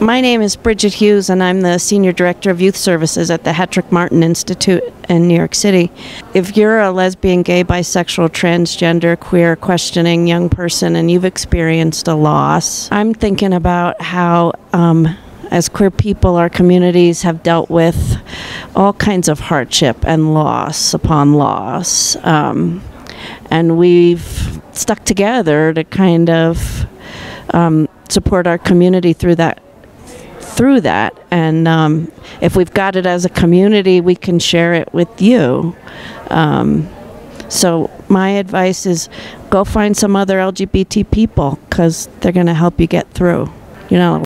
My name is Bridget Hughes, and I'm the Senior Director of Youth Services at the Hetrick Martin Institute in New York City. If you're a lesbian, gay, bisexual, transgender, queer, questioning young person and you've experienced a loss, I'm thinking about how. Um, as queer people, our communities have dealt with all kinds of hardship and loss upon loss. Um, and we've stuck together to kind of um, support our community through that through that. And um, if we've got it as a community we can share it with you. Um, so my advice is go find some other lgbt people because they're going to help you get through you know